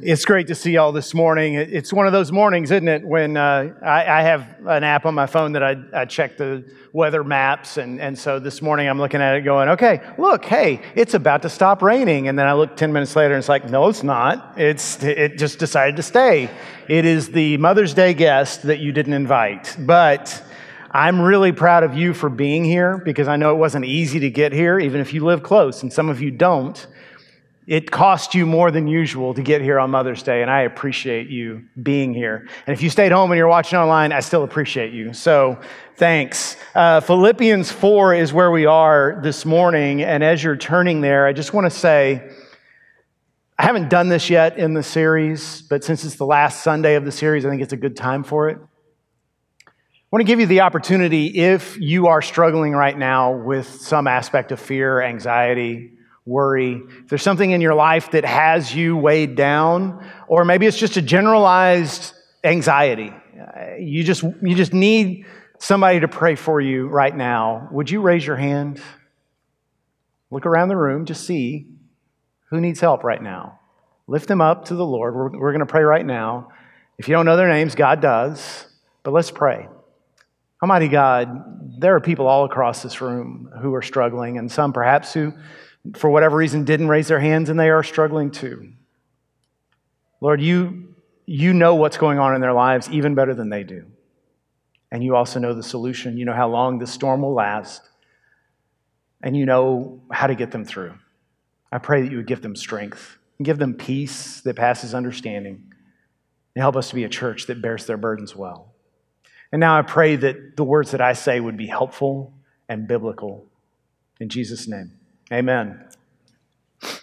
It's great to see y'all this morning. It's one of those mornings, isn't it, when uh, I, I, have an app on my phone that I, I check the weather maps. And, and so this morning I'm looking at it going, okay, look, hey, it's about to stop raining. And then I look 10 minutes later and it's like, no, it's not. It's, it just decided to stay. It is the Mother's Day guest that you didn't invite. But I'm really proud of you for being here because I know it wasn't easy to get here, even if you live close, and some of you don't. It cost you more than usual to get here on Mother's Day, and I appreciate you being here. And if you stayed home and you're watching online, I still appreciate you. So thanks. Uh, Philippians 4 is where we are this morning, and as you're turning there, I just want to say, I haven't done this yet in the series, but since it's the last Sunday of the series, I think it's a good time for it. I want to give you the opportunity if you are struggling right now with some aspect of fear, anxiety, worry, if there's something in your life that has you weighed down, or maybe it's just a generalized anxiety, you just, you just need somebody to pray for you right now, would you raise your hand? Look around the room to see who needs help right now. Lift them up to the Lord. We're, we're going to pray right now. If you don't know their names, God does, but let's pray. Almighty God, there are people all across this room who are struggling, and some perhaps who for whatever reason, didn't raise their hands and they are struggling too. Lord, you, you know what's going on in their lives even better than they do. And you also know the solution. You know how long this storm will last. And you know how to get them through. I pray that you would give them strength and give them peace that passes understanding and help us to be a church that bears their burdens well. And now I pray that the words that I say would be helpful and biblical. In Jesus' name. Amen.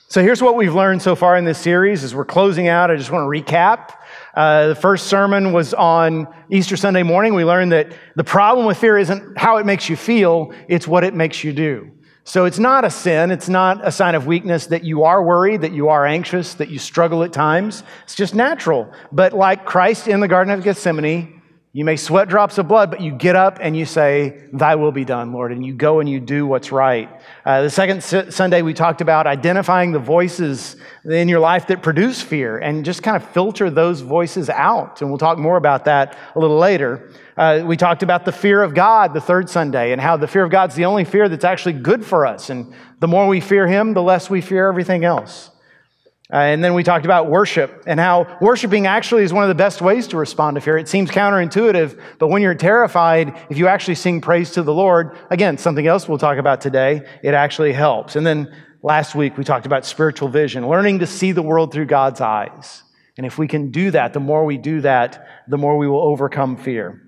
So here's what we've learned so far in this series as we're closing out. I just want to recap. Uh, the first sermon was on Easter Sunday morning. We learned that the problem with fear isn't how it makes you feel, it's what it makes you do. So it's not a sin. It's not a sign of weakness that you are worried, that you are anxious, that you struggle at times. It's just natural. But like Christ in the Garden of Gethsemane, you may sweat drops of blood, but you get up and you say, Thy will be done, Lord, and you go and you do what's right. Uh, the second S- Sunday, we talked about identifying the voices in your life that produce fear and just kind of filter those voices out. And we'll talk more about that a little later. Uh, we talked about the fear of God the third Sunday and how the fear of God's the only fear that's actually good for us. And the more we fear Him, the less we fear everything else. Uh, and then we talked about worship and how worshiping actually is one of the best ways to respond to fear. It seems counterintuitive, but when you're terrified, if you actually sing praise to the Lord, again, something else we'll talk about today, it actually helps. And then last week we talked about spiritual vision, learning to see the world through God's eyes. And if we can do that, the more we do that, the more we will overcome fear.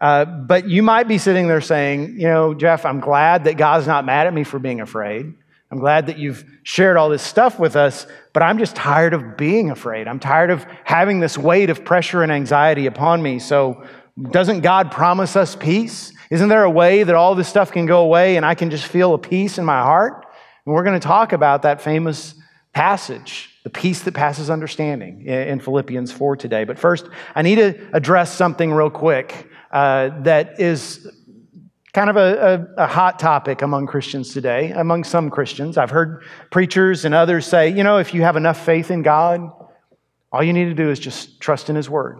Uh, but you might be sitting there saying, you know, Jeff, I'm glad that God's not mad at me for being afraid. I'm glad that you've shared all this stuff with us, but I'm just tired of being afraid. I'm tired of having this weight of pressure and anxiety upon me. So, doesn't God promise us peace? Isn't there a way that all this stuff can go away and I can just feel a peace in my heart? And we're going to talk about that famous passage, the peace that passes understanding, in Philippians 4 today. But first, I need to address something real quick uh, that is kind of a, a, a, hot topic among Christians today, among some Christians. I've heard preachers and others say, you know, if you have enough faith in God, all you need to do is just trust in His Word,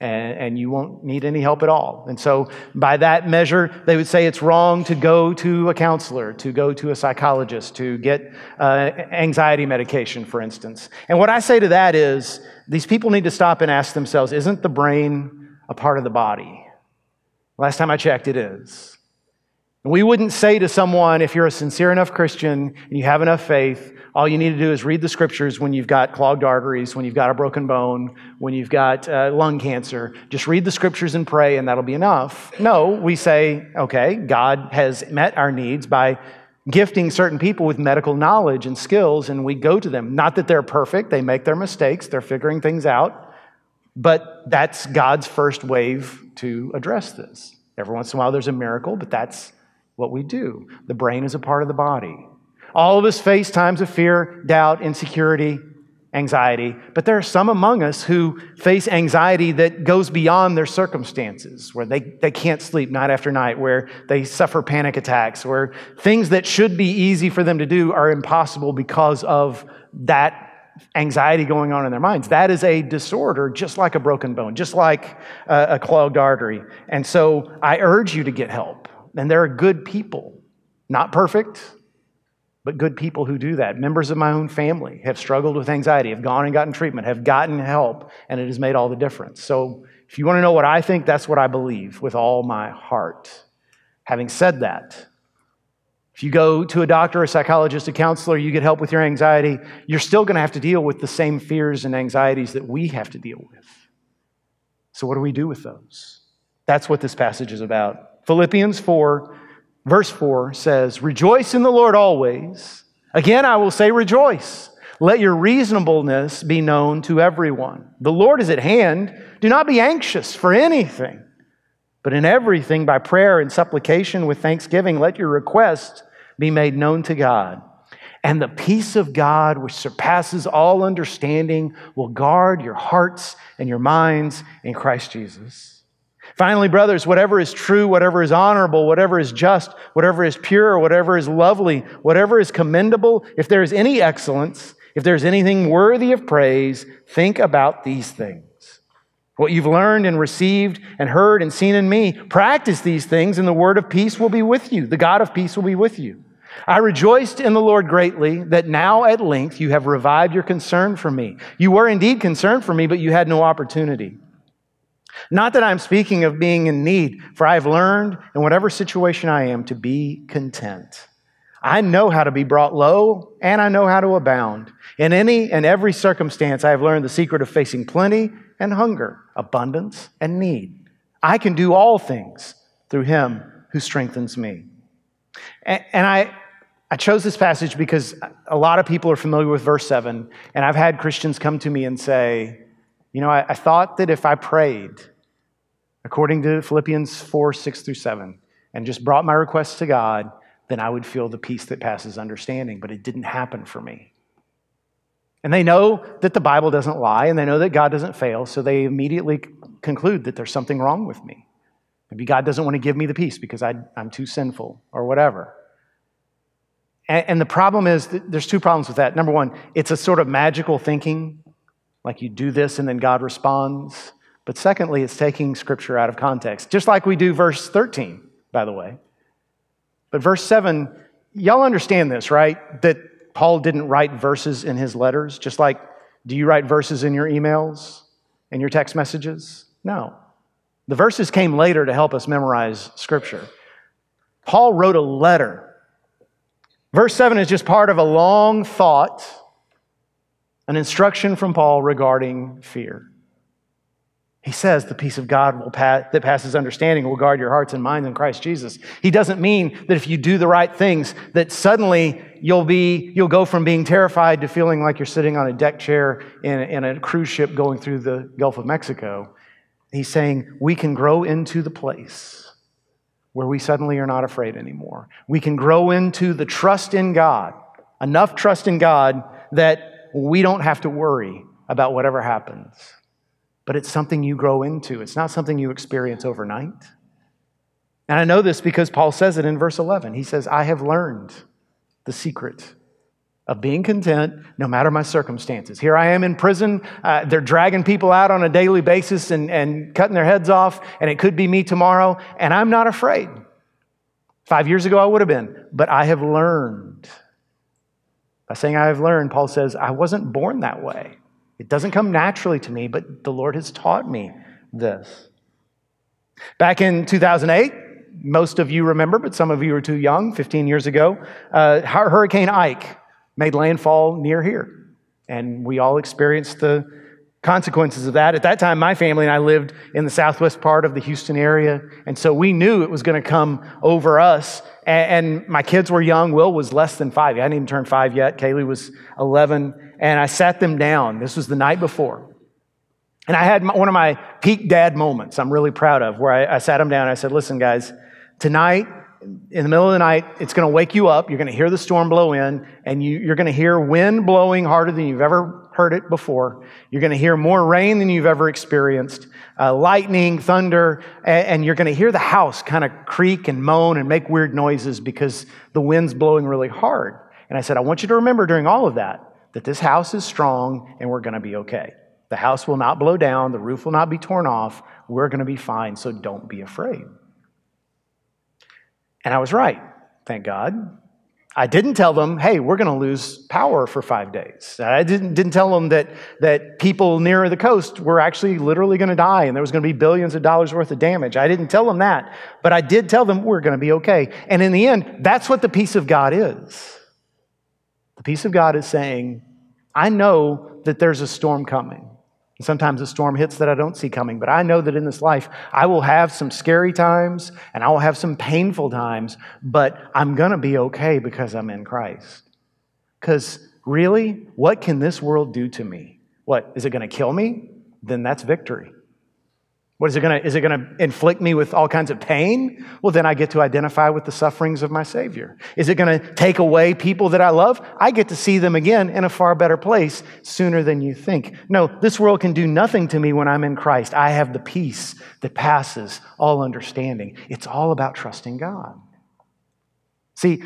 and, and you won't need any help at all. And so, by that measure, they would say it's wrong to go to a counselor, to go to a psychologist, to get uh, anxiety medication, for instance. And what I say to that is, these people need to stop and ask themselves, isn't the brain a part of the body? Last time I checked, it is. We wouldn't say to someone, if you're a sincere enough Christian and you have enough faith, all you need to do is read the scriptures when you've got clogged arteries, when you've got a broken bone, when you've got uh, lung cancer. Just read the scriptures and pray, and that'll be enough. No, we say, okay, God has met our needs by gifting certain people with medical knowledge and skills, and we go to them. Not that they're perfect, they make their mistakes, they're figuring things out, but that's God's first wave to address this. Every once in a while, there's a miracle, but that's what we do. The brain is a part of the body. All of us face times of fear, doubt, insecurity, anxiety, but there are some among us who face anxiety that goes beyond their circumstances, where they, they can't sleep night after night, where they suffer panic attacks, where things that should be easy for them to do are impossible because of that anxiety going on in their minds. That is a disorder, just like a broken bone, just like a, a clogged artery. And so I urge you to get help. And there are good people, not perfect, but good people who do that. Members of my own family have struggled with anxiety, have gone and gotten treatment, have gotten help, and it has made all the difference. So if you want to know what I think, that's what I believe with all my heart. Having said that, if you go to a doctor, a psychologist, a counselor, you get help with your anxiety, you're still going to have to deal with the same fears and anxieties that we have to deal with. So, what do we do with those? That's what this passage is about. Philippians 4, verse 4 says, Rejoice in the Lord always. Again, I will say, Rejoice. Let your reasonableness be known to everyone. The Lord is at hand. Do not be anxious for anything but in everything, by prayer and supplication with thanksgiving, let your requests be made known to God. And the peace of God, which surpasses all understanding, will guard your hearts and your minds in Christ Jesus. Finally, brothers, whatever is true, whatever is honorable, whatever is just, whatever is pure, whatever is lovely, whatever is commendable, if there is any excellence, if there's anything worthy of praise, think about these things. What you've learned and received and heard and seen in me, practice these things, and the word of peace will be with you. The God of peace will be with you. I rejoiced in the Lord greatly that now at length you have revived your concern for me. You were indeed concerned for me, but you had no opportunity. Not that I'm speaking of being in need, for I have learned in whatever situation I am to be content. I know how to be brought low and I know how to abound. In any and every circumstance, I have learned the secret of facing plenty and hunger, abundance and need. I can do all things through him who strengthens me. And, and I, I chose this passage because a lot of people are familiar with verse 7, and I've had Christians come to me and say, You know, I, I thought that if I prayed according to Philippians 4 6 through 7, and just brought my requests to God, then I would feel the peace that passes understanding. But it didn't happen for me. And they know that the Bible doesn't lie and they know that God doesn't fail, so they immediately conclude that there's something wrong with me. Maybe God doesn't want to give me the peace because I, am too sinful or whatever. And, and the problem is, there's two problems with that. Number one, it's a sort of magical thinking, like you do this and then God responds. But secondly, it's taking scripture out of context, just like we do verse 13, by the way. But verse 7, y'all understand this, right? That Paul didn't write verses in his letters, just like do you write verses in your emails and your text messages? No. The verses came later to help us memorize Scripture. Paul wrote a letter. Verse 7 is just part of a long thought, an instruction from Paul regarding fear. He says the peace of God pass, that passes understanding will guard your hearts and minds in Christ Jesus. He doesn't mean that if you do the right things, that suddenly you'll be you'll go from being terrified to feeling like you're sitting on a deck chair in, in a cruise ship going through the Gulf of Mexico. He's saying we can grow into the place where we suddenly are not afraid anymore. We can grow into the trust in God, enough trust in God that we don't have to worry about whatever happens but it's something you grow into. It's not something you experience overnight. And I know this because Paul says it in verse 11. He says, I have learned the secret of being content no matter my circumstances. Here I am in prison. Uh, they're dragging people out on a daily basis and, and cutting their heads off, and it could be me tomorrow, and I'm not afraid. Five years ago, I would have been, but I have learned. By saying I have learned, Paul says, I wasn't born that way. It doesn't come naturally to me, but the Lord has taught me this. Back in 2008, most of you remember, but some of you are too young, 15 years ago, uh, Hurricane Ike made landfall near here. And we all experienced the consequences of that. At that time, my family and I lived in the southwest part of the Houston area. And so we knew it was going to come over us. And, my kids were young. Will was less than five. I hadn't even turned five yet. Kaylee was 11 and I sat them down. This was the night before. And I had one of my peak dad moments I'm really proud of, where I, I sat them down and I said, Listen, guys, tonight, in the middle of the night, it's going to wake you up. You're going to hear the storm blow in, and you, are going to hear wind blowing harder than you've ever heard it before. You're going to hear more rain than you've ever experienced, uh, lightning, thunder, and, and you're going to hear the house kind of creak and moan and make weird noises because the wind's blowing really hard. And I said, I want you to remember during all of that that this house is strong and we're going to be okay. The house will not blow down, the roof will not be torn off. We're going to be fine, so don't be afraid. And I was right, thank God. I didn't tell them, hey, we're going to lose power for five days. I didn't, didn't tell them that, that people near the coast were actually literally going to die and there was going to be billions of dollars worth of damage. I didn't tell them that, but I did tell them we're going to be okay. And in the end, that's what the peace of God is. The peace of God is saying, I know that there's a storm coming. Sometimes a storm hits that I don't see coming, but I know that in this life I will have some scary times and I will have some painful times, but I'm going to be okay because I'm in Christ. Because really, what can this world do to me? What, is it going to kill me? Then that's victory. What is it going to is it going to inflict me with all kinds of pain? Well, then I get to identify with the sufferings of my Savior. Is it going to take away people that I love? I get to see them again in a far better place sooner than you think. No, this world can do nothing to me when I'm in Christ. I have the peace that passes all understanding. It's all about trusting God. See,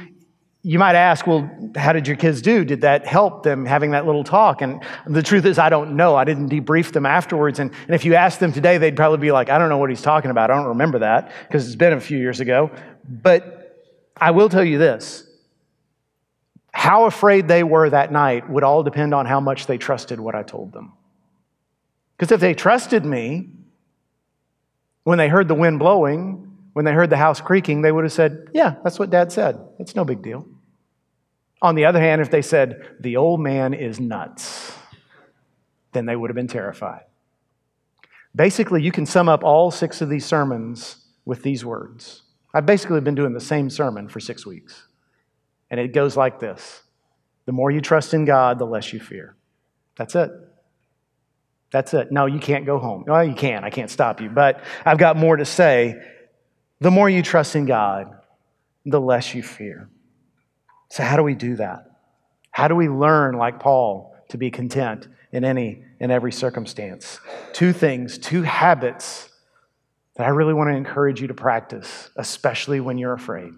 you might ask, well, how did your kids do? Did that help them having that little talk? And the truth is, I don't know. I didn't debrief them afterwards. And, and if you ask them today, they'd probably be like, I don't know what he's talking about. I don't remember that because it's been a few years ago. But I will tell you this how afraid they were that night would all depend on how much they trusted what I told them. Because if they trusted me, when they heard the wind blowing, when they heard the house creaking, they would have said, Yeah, that's what dad said. It's no big deal. On the other hand, if they said, the old man is nuts, then they would have been terrified. Basically, you can sum up all six of these sermons with these words. I've basically been doing the same sermon for six weeks. And it goes like this The more you trust in God, the less you fear. That's it. That's it. No, you can't go home. Well, you can. I can't stop you. But I've got more to say. The more you trust in God, the less you fear. So, how do we do that? How do we learn, like Paul, to be content in any and every circumstance? Two things, two habits that I really want to encourage you to practice, especially when you're afraid.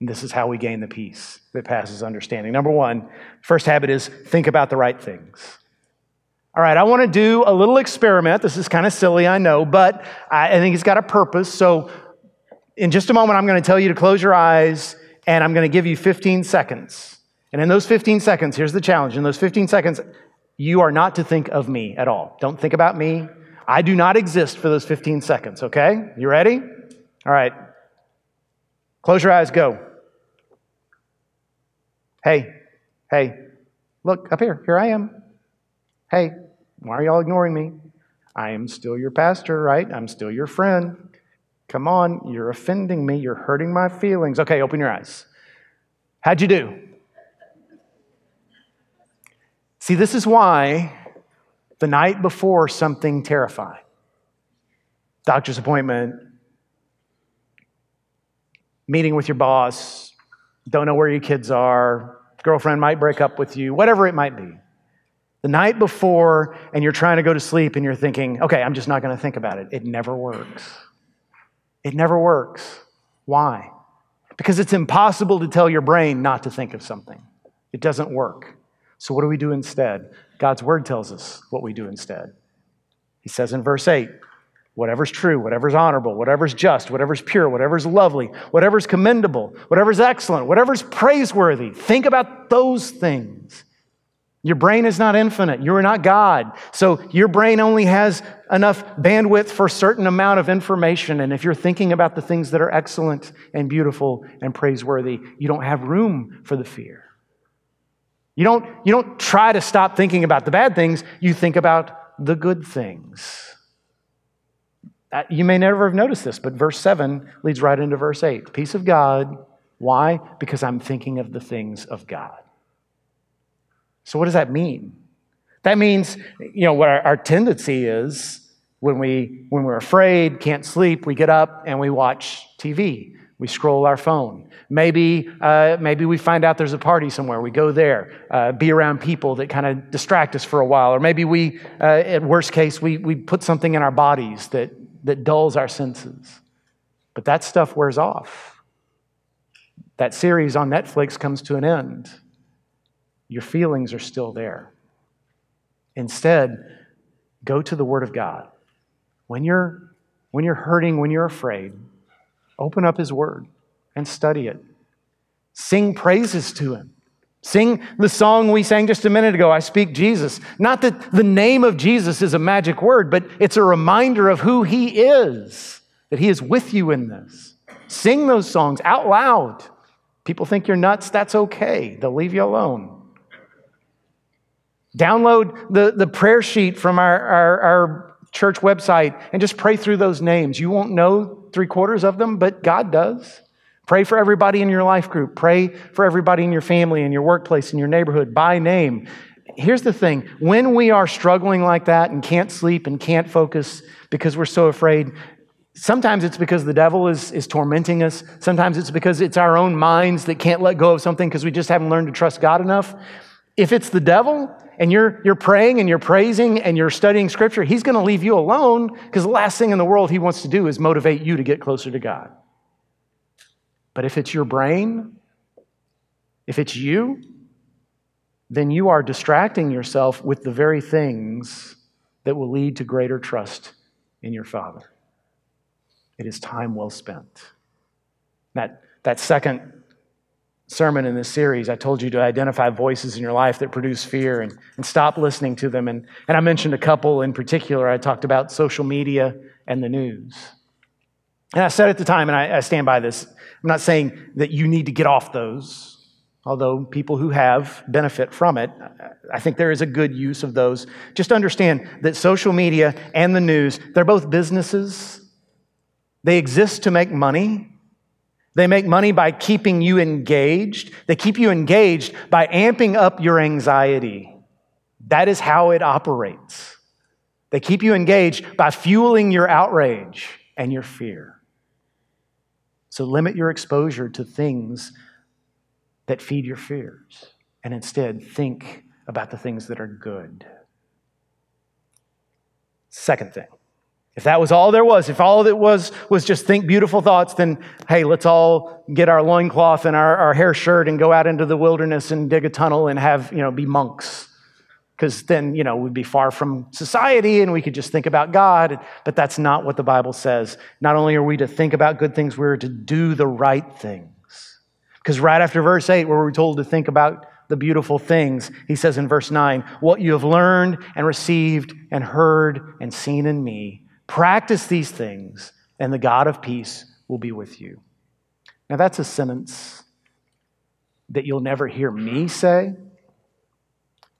And this is how we gain the peace that passes understanding. Number one, first habit is think about the right things. All right, I want to do a little experiment. This is kind of silly, I know, but I think it's got a purpose. So, in just a moment, I'm going to tell you to close your eyes and I'm going to give you 15 seconds. And in those 15 seconds, here's the challenge. In those 15 seconds, you are not to think of me at all. Don't think about me. I do not exist for those 15 seconds, okay? You ready? All right. Close your eyes, go. Hey, hey, look up here. Here I am. Hey, why are y'all ignoring me? I am still your pastor, right? I'm still your friend. Come on, you're offending me. You're hurting my feelings. Okay, open your eyes. How'd you do? See, this is why the night before something terrifying, doctor's appointment, meeting with your boss, don't know where your kids are, girlfriend might break up with you, whatever it might be. The night before, and you're trying to go to sleep and you're thinking, okay, I'm just not going to think about it. It never works. It never works. Why? Because it's impossible to tell your brain not to think of something. It doesn't work. So, what do we do instead? God's word tells us what we do instead. He says in verse 8, whatever's true, whatever's honorable, whatever's just, whatever's pure, whatever's lovely, whatever's commendable, whatever's excellent, whatever's praiseworthy, think about those things. Your brain is not infinite. You are not God. So your brain only has enough bandwidth for a certain amount of information. And if you're thinking about the things that are excellent and beautiful and praiseworthy, you don't have room for the fear. You don't, you don't try to stop thinking about the bad things, you think about the good things. Uh, you may never have noticed this, but verse 7 leads right into verse 8. Peace of God. Why? Because I'm thinking of the things of God. So, what does that mean? That means, you know, what our, our tendency is when, we, when we're afraid, can't sleep, we get up and we watch TV. We scroll our phone. Maybe, uh, maybe we find out there's a party somewhere. We go there, uh, be around people that kind of distract us for a while. Or maybe we, uh, at worst case, we, we put something in our bodies that, that dulls our senses. But that stuff wears off. That series on Netflix comes to an end. Your feelings are still there. Instead, go to the Word of God. When you're, when you're hurting, when you're afraid, open up His Word and study it. Sing praises to Him. Sing the song we sang just a minute ago, I Speak Jesus. Not that the name of Jesus is a magic word, but it's a reminder of who He is, that He is with you in this. Sing those songs out loud. People think you're nuts, that's okay. They'll leave you alone. Download the, the prayer sheet from our, our, our church website and just pray through those names. You won't know three quarters of them, but God does. Pray for everybody in your life group. Pray for everybody in your family, in your workplace, in your neighborhood by name. Here's the thing when we are struggling like that and can't sleep and can't focus because we're so afraid, sometimes it's because the devil is, is tormenting us. Sometimes it's because it's our own minds that can't let go of something because we just haven't learned to trust God enough. If it's the devil, and you're, you're praying and you're praising and you're studying scripture, he's going to leave you alone because the last thing in the world he wants to do is motivate you to get closer to God. But if it's your brain, if it's you, then you are distracting yourself with the very things that will lead to greater trust in your Father. It is time well spent. That, that second sermon in this series, I told you to identify voices in your life that produce fear and, and stop listening to them. And, and I mentioned a couple in particular. I talked about social media and the news. And I said at the time, and I, I stand by this, I'm not saying that you need to get off those, although people who have benefit from it. I think there is a good use of those. Just understand that social media and the news, they're both businesses. They exist to make money. They make money by keeping you engaged. They keep you engaged by amping up your anxiety. That is how it operates. They keep you engaged by fueling your outrage and your fear. So limit your exposure to things that feed your fears and instead think about the things that are good. Second thing if that was all there was, if all it was was just think beautiful thoughts, then hey, let's all get our loincloth and our, our hair shirt and go out into the wilderness and dig a tunnel and have, you know, be monks. Because then, you know, we'd be far from society and we could just think about God. But that's not what the Bible says. Not only are we to think about good things, we're to do the right things. Because right after verse 8, where we're told to think about the beautiful things, he says in verse 9, What you have learned and received and heard and seen in me, Practice these things, and the God of peace will be with you. Now, that's a sentence that you'll never hear me say.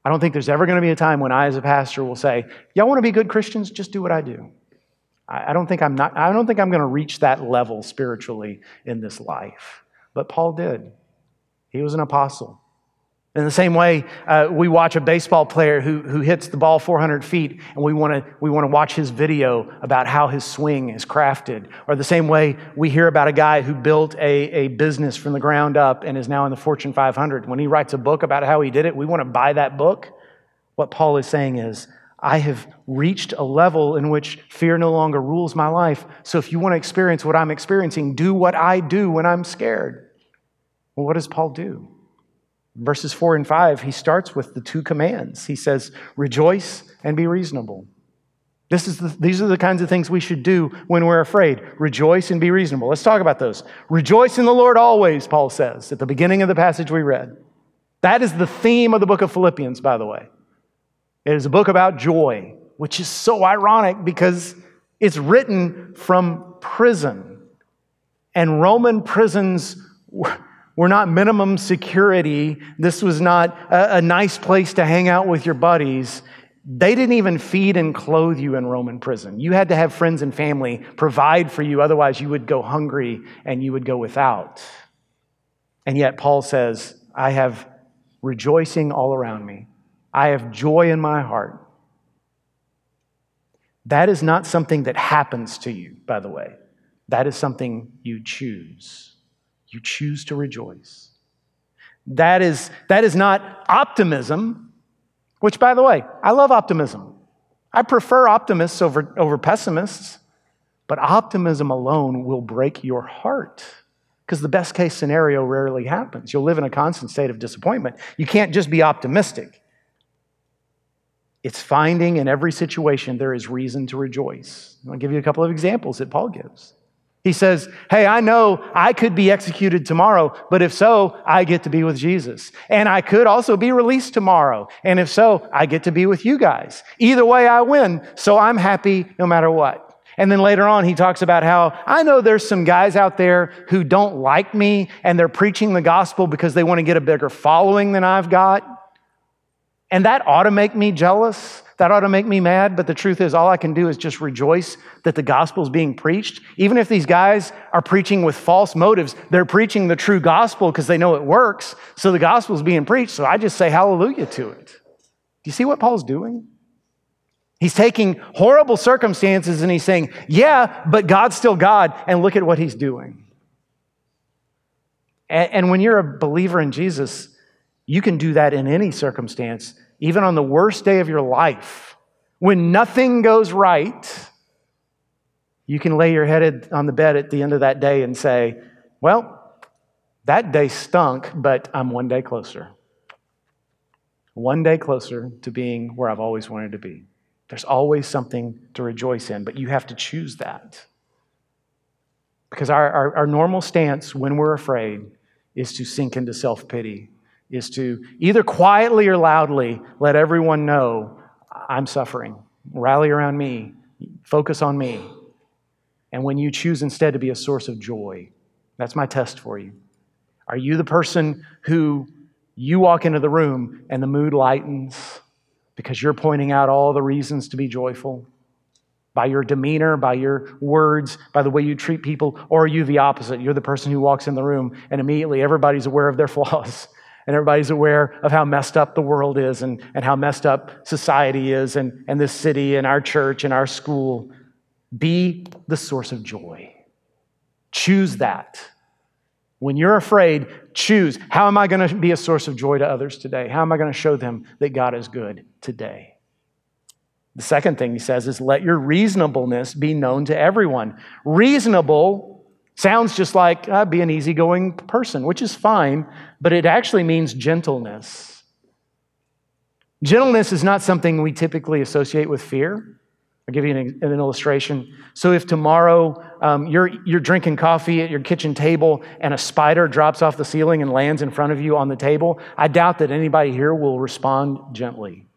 I don't think there's ever going to be a time when I, as a pastor, will say, Y'all want to be good Christians? Just do what I do. I don't think I'm not, I don't think I'm going to reach that level spiritually in this life. But Paul did. He was an apostle. In the same way, uh, we watch a baseball player who, who hits the ball 400 feet, and we want to we want to watch his video about how his swing is crafted. Or the same way, we hear about a guy who built a, a business from the ground up and is now in the Fortune 500. When he writes a book about how he did it, we want to buy that book. What Paul is saying is, I have reached a level in which fear no longer rules my life. So if you want to experience what I'm experiencing, do what I do when I'm scared. Well, what does Paul do? Verses 4 and 5, he starts with the two commands. He says, Rejoice and be reasonable. This is the, these are the kinds of things we should do when we're afraid. Rejoice and be reasonable. Let's talk about those. Rejoice in the Lord always, Paul says at the beginning of the passage we read. That is the theme of the book of Philippians, by the way. It is a book about joy, which is so ironic because it's written from prison. And Roman prisons were not minimum security. This was not a, a, nice place to hang out with your buddies. They didn't even feed and clothe you in Roman prison. You had to have friends and family provide for you, otherwise, you would go hungry and you would go without. And yet, Paul says, I have rejoicing all around me, I have joy in my heart. That is not something that happens to you, by the way. That is something you choose. You choose to rejoice. That is, that is not optimism, which, by the way, I love optimism. I prefer optimists over, over pessimists, but optimism alone will break your heart. because the best case scenario rarely happens. You'll live in a constant state of disappointment. You can't just be optimistic. It's finding in every situation there is reason to rejoice. I'll give you a couple of examples that Paul gives. He says, Hey, I know I could be executed tomorrow, but if so, I get to be with Jesus. And I could also be released tomorrow. And if so, I get to be with you guys. Either way, I win. So I'm happy no matter what. And then later on, he talks about how I know there's some guys out there who don't like me and they're preaching the gospel because they want to get a bigger following than I've got. And that ought to make me jealous. That ought to make me mad. But the truth is, all I can do is just rejoice that the gospel is being preached. Even if these guys are preaching with false motives, they're preaching the true gospel because they know it works. So the gospel is being preached. So I just say hallelujah to it. Do you see what Paul's doing? He's taking horrible circumstances and he's saying, yeah, but God's still God. And look at what he's doing. And, when you're a believer in Jesus, you can do that in any circumstance, even on the worst day of your life. When nothing goes right, you can lay your head on the bed at the end of that day and say, Well, that day stunk, but I'm one day closer. One day closer to being where I've always wanted to be. There's always something to rejoice in, but you have to choose that. Because our, our, our normal stance when we're afraid is to sink into self pity is to either quietly or loudly let everyone know I'm suffering. Rally around me, focus on me. And when you choose instead to be a source of joy, that's my test for you. Are you the person who you walk into the room and the mood lightens because you're pointing out all the reasons to be joyful? By your demeanor, by your words, by the way you treat people, or are you the opposite? You're the person who walks in the room and immediately everybody's aware of their flaws and everybody's aware of how messed up the world is and, and how messed up society is and, and this city and our church and our school. Be the source of joy. Choose that. When you're afraid, choose how am I going to be a source of joy to others today? How am I going to show them that God is good today? The second thing he says is let your reasonableness be known to everyone. Reasonable Sounds just like uh, be an easygoing person, which is fine, but it actually means gentleness. Gentleness is not something we typically associate with fear. I'll give you an, an illustration. So, if tomorrow um, you're, you're drinking coffee at your kitchen table and a spider drops off the ceiling and lands in front of you on the table, I doubt that anybody here will respond gently.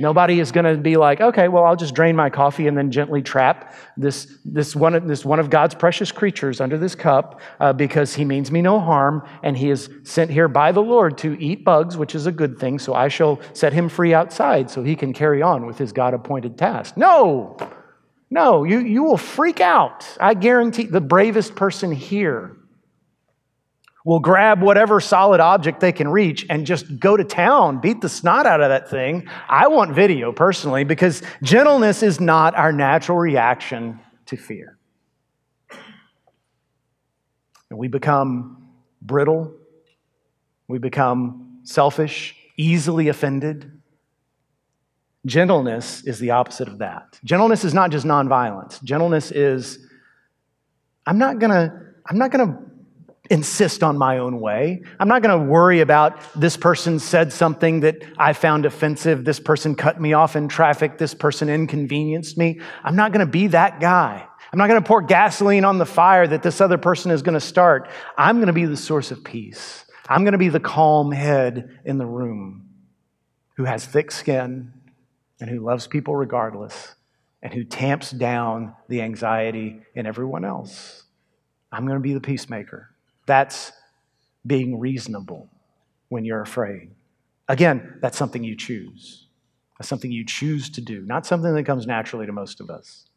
Nobody is going to be like, okay, well, I'll just drain my coffee and then gently trap this, this, one, of, this one of God's precious creatures under this cup uh, because he means me no harm and he is sent here by the Lord to eat bugs, which is a good thing. So I shall set him free outside so he can carry on with his God appointed task. No, no, you, you will freak out. I guarantee the bravest person here will grab whatever solid object they can reach and just go to town, beat the snot out of that thing. I want video personally because gentleness is not our natural reaction to fear. And we become brittle, we become selfish, easily offended. Gentleness is the opposite of that. Gentleness is not just nonviolence. Gentleness is I'm not going to I'm not going to insist on my own way. I'm not going to worry about this person said something that I found offensive, this person cut me off in traffic, this person inconvenienced me. I'm not going to be that guy. I'm not going to pour gasoline on the fire that this other person is going to start. I'm going to be the source of peace. I'm going to be the calm head in the room who has thick skin and who loves people regardless and who tamps down the anxiety in everyone else. I'm going to be the peacemaker. That's being reasonable when you're afraid. Again, that's something you choose. That's something you choose to do, not something that comes naturally to most of us.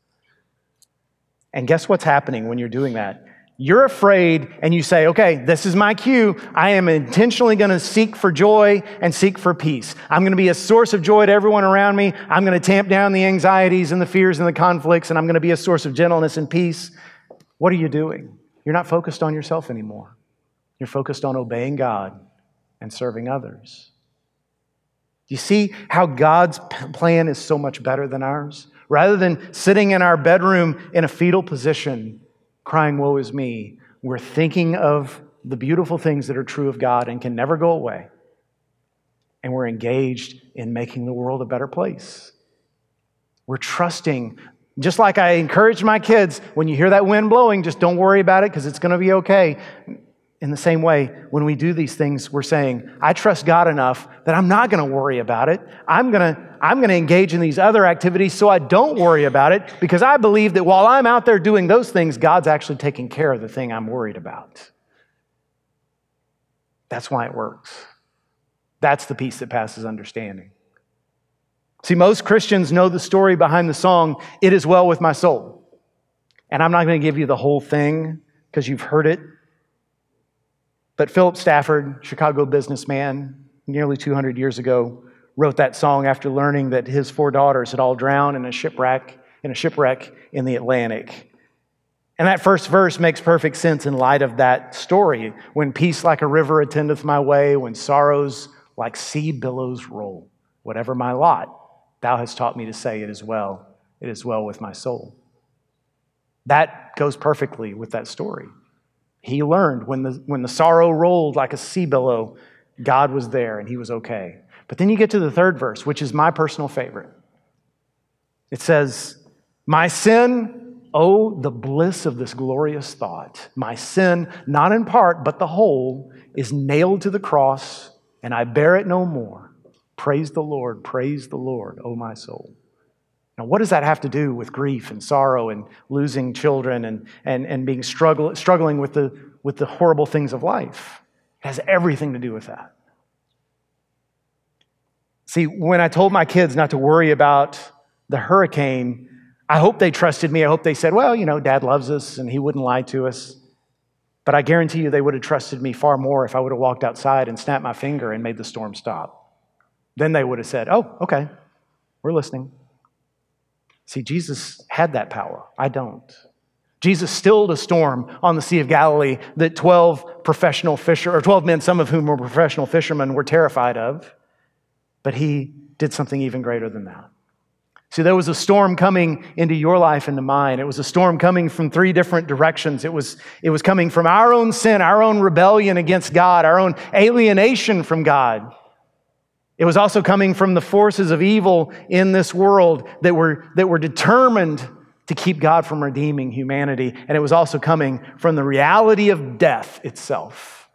And guess what's happening when you're doing that? You're afraid and you say, okay, this is my cue. I am intentionally going to seek for joy and seek for peace. I'm going to be a source of joy to everyone around me. I'm going to tamp down the anxieties and the fears and the conflicts, and I'm going to be a source of gentleness and peace. What are you doing? You're not focused on yourself anymore. You're focused on obeying God and serving others. Do you see how God's plan is so much better than ours? Rather than sitting in our bedroom in a fetal position, crying, Woe is me. We're thinking of the beautiful things that are true of God and can never go away. And we're engaged in making the world a better place. We're trusting, just like I encourage my kids when you hear that wind blowing, just don't worry about it because it's going to be okay. In the same way, when we do these things, we're saying, I trust God enough that I'm not going to worry about it. I'm going to I'm going to engage in these other activities so I don't worry about it because I believe that while I'm out there doing those things, God's actually taking care of the thing I'm worried about. That's why it works. That's the peace that passes understanding. See, most Christians know the story behind the song, It Is Well With My Soul. And I'm not going to give you the whole thing because you've heard it. But Philip Spafford, Chicago businessman, nearly 200 years ago, wrote that song after learning that his four daughters had all drowned in a shipwreck in a shipwreck in the Atlantic. And that first verse makes perfect sense in light of that story. When peace like a river attendeth my way, when sorrows like sea billows roll, whatever my lot, thou hast taught me to say, It is well, it is well with my soul. That goes perfectly with that story. He learned when the, when the sorrow rolled like a sea billow, God was there and he was okay. But then you get to the third verse, which is my personal favorite. It says, My sin, oh, the bliss of this glorious thought. My sin, not in part, but the whole, is nailed to the cross, and I bear it no more. Praise the Lord, praise the Lord, O my soul. Now, what does that have to do with grief and sorrow and losing children and, and, and being struggle, struggling with the, with the horrible things of life? It has everything to do with that. See, when I told my kids not to worry about the hurricane, I hope they trusted me. I hope they said, well, you know, dad loves us and he wouldn't lie to us. But I guarantee you they would have trusted me far more if I would have walked outside and snapped my finger and made the storm stop. Then they would have said, oh, okay, we're listening. See, Jesus had that power. I don't. Jesus stilled a storm on the Sea of Galilee that 12 professional fisher or 12 men, some of whom were professional fishermen, were terrified of. But he did something even greater than that. See, there was a storm coming into your life and to mine. It was a storm coming from three different directions. It was, it was coming from our own sin, our own rebellion against God, our own alienation from God. It was also coming from the forces of evil in this world that were, that were determined to keep God from redeeming humanity. And it was also coming from the reality of death itself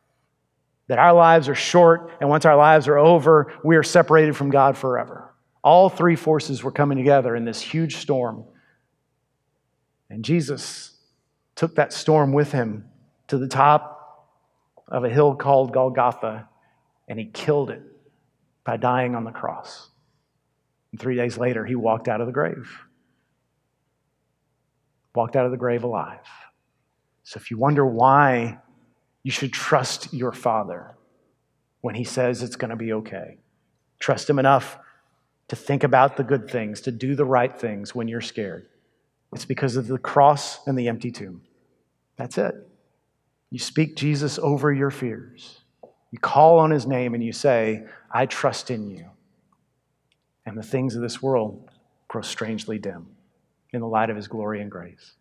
that our lives are short, and once our lives are over, we are separated from God forever. All three forces were coming together in this huge storm. And Jesus took that storm with him to the top of a hill called Golgotha, and he killed it by dying on the cross. And three days later, he walked out of the grave. Walked out of the grave alive. So if you wonder why you should trust your Father when He says it's going to be okay. Trust Him enough to think about the good things, to do the right things when you're scared. It's because of the cross and the empty tomb. That's it. You speak Jesus over your fears. You call on His name and you say, I trust in you. And the things of this world grow strangely dim in the light of His glory and grace.